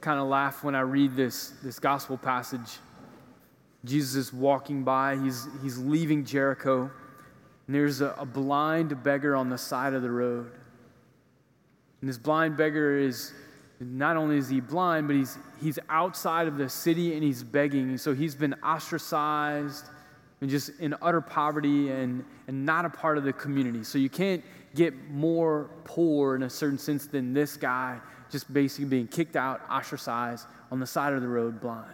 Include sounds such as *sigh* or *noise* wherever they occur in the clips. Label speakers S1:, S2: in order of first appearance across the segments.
S1: kind of laugh when I read this, this gospel passage. Jesus is walking by, he's, he's leaving Jericho, and there's a, a blind beggar on the side of the road. And this blind beggar is not only is he blind, but he's, he's outside of the city and he's begging. So he's been ostracized and just in utter poverty and, and not a part of the community. So you can't get more poor in a certain sense than this guy, just basically being kicked out, ostracized on the side of the road, blind.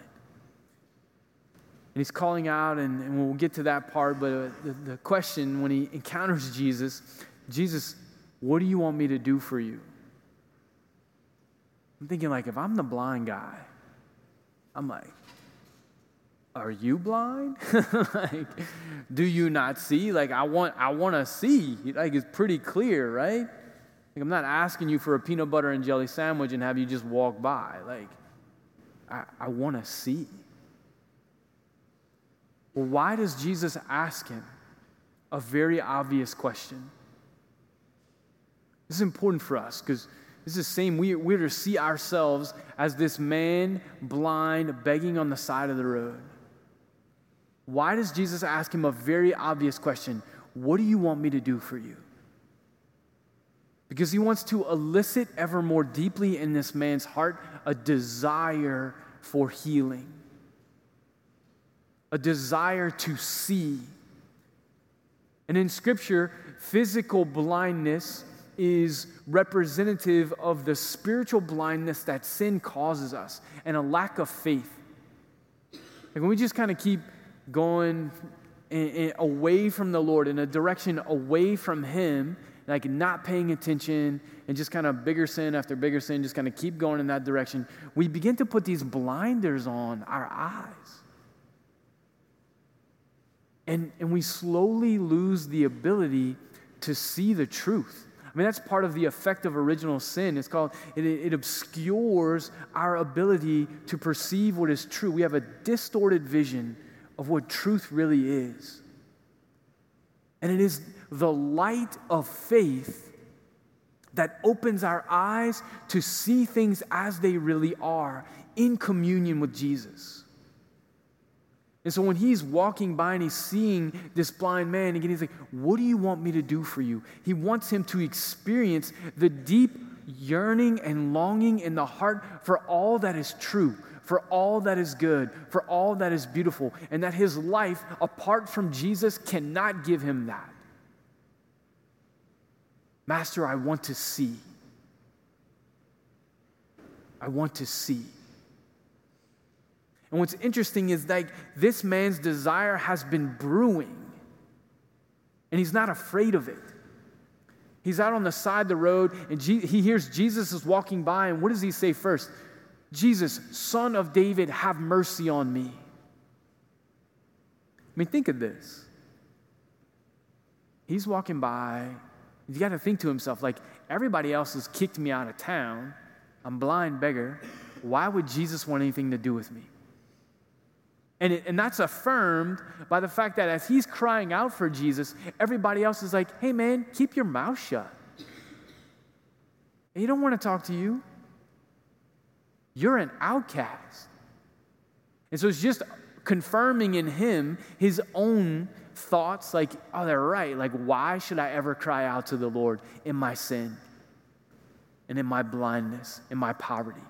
S1: And he's calling out, and, and we'll get to that part, but uh, the, the question when he encounters Jesus, Jesus, what do you want me to do for you? I'm thinking, like, if I'm the blind guy, I'm like, are you blind? *laughs* like, do you not see? Like, I want, I want to see. Like, it's pretty clear, right? Like, I'm not asking you for a peanut butter and jelly sandwich and have you just walk by. Like, I, I want to see. Well, why does Jesus ask him a very obvious question? This is important for us because this is the same. We, we're to see ourselves as this man, blind, begging on the side of the road. Why does Jesus ask him a very obvious question? What do you want me to do for you? Because he wants to elicit ever more deeply in this man's heart a desire for healing, a desire to see. And in Scripture, physical blindness is representative of the spiritual blindness that sin causes us and a lack of faith. Like when we just kind of keep going in, in, away from the Lord in a direction away from Him, like not paying attention and just kind of bigger sin after bigger sin, just kind of keep going in that direction, we begin to put these blinders on our eyes. And, and we slowly lose the ability to see the truth. I mean, that's part of the effect of original sin. It's called, it, it obscures our ability to perceive what is true. We have a distorted vision of what truth really is. And it is the light of faith that opens our eyes to see things as they really are in communion with Jesus. And so when he's walking by and he's seeing this blind man, again, he's like, What do you want me to do for you? He wants him to experience the deep yearning and longing in the heart for all that is true, for all that is good, for all that is beautiful, and that his life apart from Jesus cannot give him that. Master, I want to see. I want to see. And what's interesting is like this man's desire has been brewing, and he's not afraid of it. He's out on the side of the road, and he hears Jesus is walking by, and what does he say first? Jesus, son of David, have mercy on me. I mean, think of this. He's walking by. You got to think to himself, like, everybody else has kicked me out of town. I'm blind beggar. Why would Jesus want anything to do with me? And, it, and that's affirmed by the fact that as he's crying out for Jesus, everybody else is like, hey man, keep your mouth shut. He don't want to talk to you. You're an outcast. And so it's just confirming in him his own thoughts like, oh, they're right. Like, why should I ever cry out to the Lord in my sin and in my blindness, in my poverty?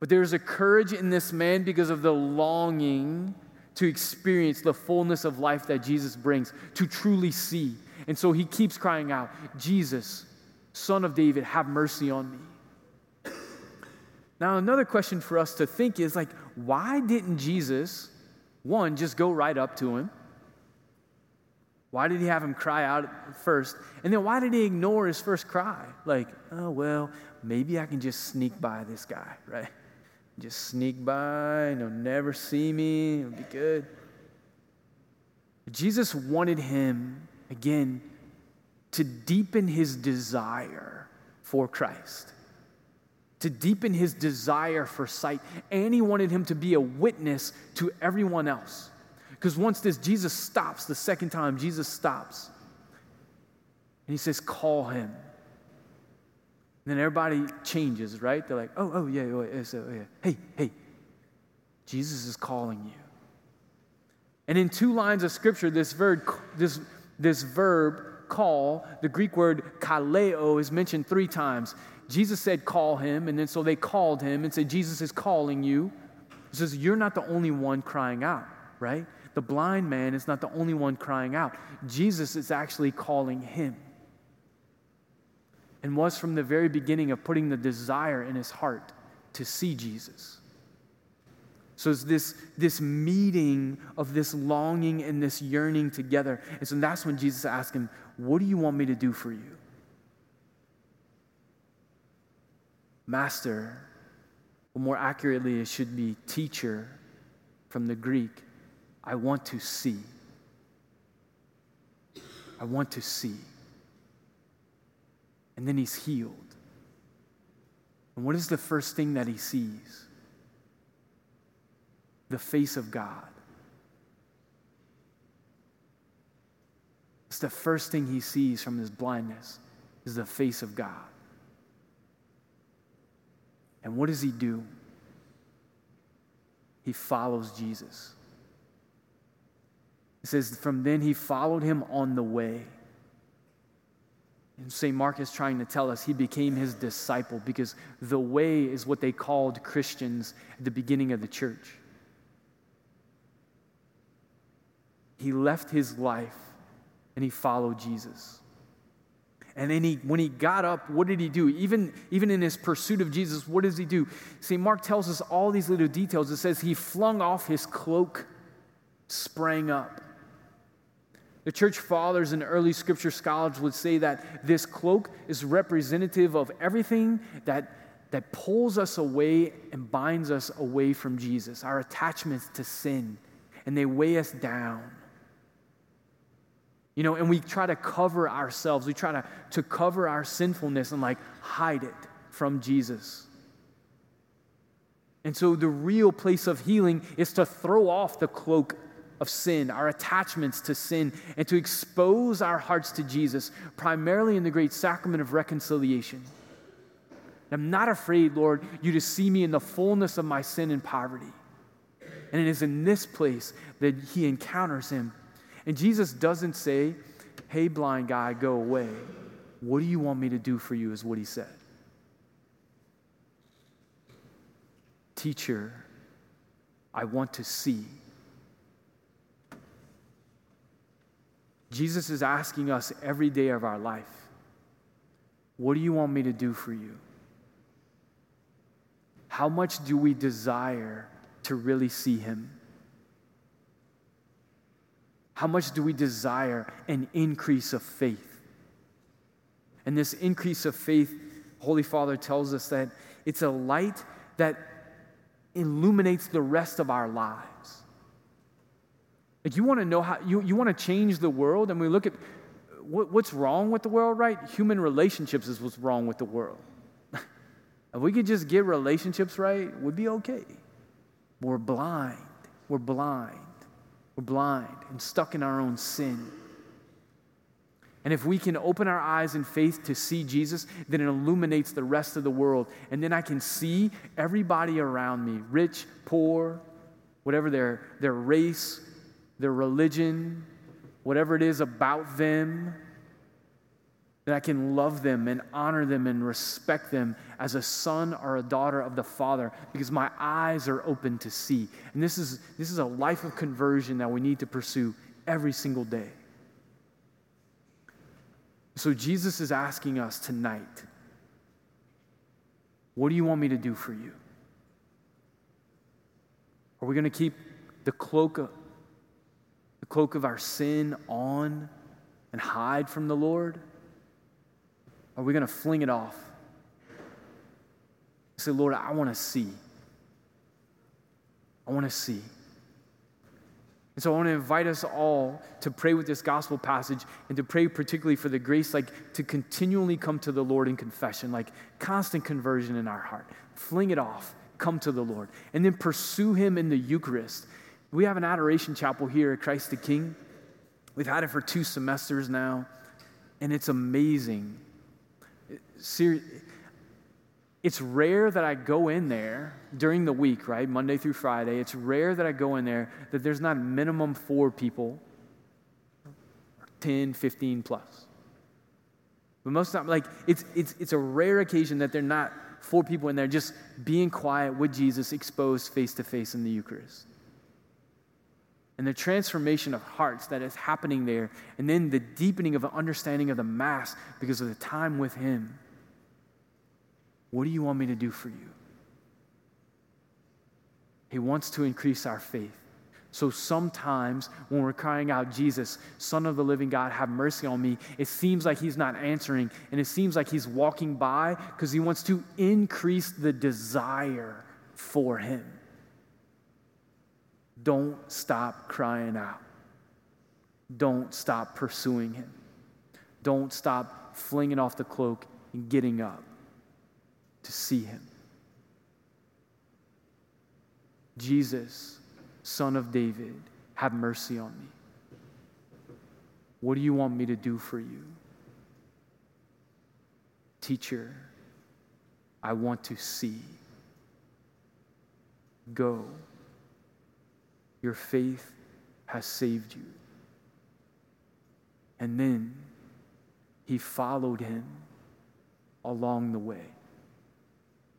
S1: But there's a courage in this man because of the longing to experience the fullness of life that Jesus brings, to truly see. And so he keeps crying out, Jesus, Son of David, have mercy on me. Now, another question for us to think is like, why didn't Jesus, one, just go right up to him? Why did he have him cry out first? And then why did he ignore his first cry? Like, oh, well, maybe I can just sneak by this guy, *laughs* right? just sneak by and he'll never see me. It'll be good. Jesus wanted him, again, to deepen his desire for Christ, to deepen his desire for sight. And he wanted him to be a witness to everyone else. Because once this, Jesus stops, the second time, Jesus stops. And he says, Call him. And then everybody changes, right? They're like, oh, oh, yeah, oh, yeah, oh, yeah. Hey, hey, Jesus is calling you. And in two lines of scripture, this verb, this, this verb call, the Greek word kaleo, is mentioned three times. Jesus said, call him, and then so they called him and said, Jesus is calling you. He says, You're not the only one crying out, right? The blind man is not the only one crying out. Jesus is actually calling him. And was from the very beginning of putting the desire in his heart to see Jesus. So it's this, this meeting of this longing and this yearning together. And so that's when Jesus asked him, What do you want me to do for you? Master, or more accurately, it should be teacher from the Greek. I want to see. I want to see. And then he's healed. And what is the first thing that he sees? The face of God. It's the first thing he sees from his blindness is the face of God. And what does he do? He follows Jesus. It says, From then he followed him on the way. And St. Mark is trying to tell us he became his disciple because the way is what they called Christians at the beginning of the church. He left his life and he followed Jesus. And then he, when he got up, what did he do? Even, even in his pursuit of Jesus, what does he do? See, Mark tells us all these little details. It says he flung off his cloak, sprang up. The church fathers and early scripture scholars would say that this cloak is representative of everything that, that pulls us away and binds us away from Jesus, our attachments to sin, and they weigh us down. You know, and we try to cover ourselves. We try to, to cover our sinfulness and like hide it from Jesus. And so the real place of healing is to throw off the cloak of sin, our attachments to sin, and to expose our hearts to Jesus, primarily in the great sacrament of reconciliation. I'm not afraid, Lord, you to see me in the fullness of my sin and poverty. And it is in this place that he encounters him and Jesus doesn't say, Hey, blind guy, go away. What do you want me to do for you? Is what he said. Teacher, I want to see. Jesus is asking us every day of our life, What do you want me to do for you? How much do we desire to really see him? How much do we desire an increase of faith? And this increase of faith, Holy Father tells us that it's a light that illuminates the rest of our lives. Like you want to know how, you, you want to change the world, and we look at what, what's wrong with the world, right? Human relationships is what's wrong with the world. *laughs* if we could just get relationships right, we'd be okay. We're blind. We're blind. We're blind and stuck in our own sin. And if we can open our eyes in faith to see Jesus, then it illuminates the rest of the world. And then I can see everybody around me rich, poor, whatever their, their race, their religion, whatever it is about them that I can love them and honor them and respect them as a son or a daughter of the Father because my eyes are open to see. And this is, this is a life of conversion that we need to pursue every single day. So Jesus is asking us tonight, what do you want me to do for you? Are we going to keep the cloak of, the cloak of our sin on and hide from the Lord? Are we going to fling it off? Say, Lord, I want to see. I want to see. And so I want to invite us all to pray with this gospel passage and to pray particularly for the grace, like to continually come to the Lord in confession, like constant conversion in our heart. Fling it off, come to the Lord, and then pursue Him in the Eucharist. We have an adoration chapel here at Christ the King. We've had it for two semesters now, and it's amazing. Ser- it's rare that I go in there during the week, right? Monday through Friday. It's rare that I go in there that there's not minimum four people, 10, 15 plus. But most of the time, like, it's, it's, it's a rare occasion that they're not four people in there just being quiet with Jesus, exposed face to face in the Eucharist. And the transformation of hearts that is happening there, and then the deepening of an understanding of the Mass because of the time with Him. What do you want me to do for you? He wants to increase our faith. So sometimes when we're crying out, Jesus, Son of the living God, have mercy on me, it seems like He's not answering and it seems like He's walking by because He wants to increase the desire for Him. Don't stop crying out. Don't stop pursuing Him. Don't stop flinging off the cloak and getting up to see Him. Jesus Son of David, have mercy on me. What do you want me to do for you? Teacher, I want to see. Go. Your faith has saved you. And then he followed him along the way.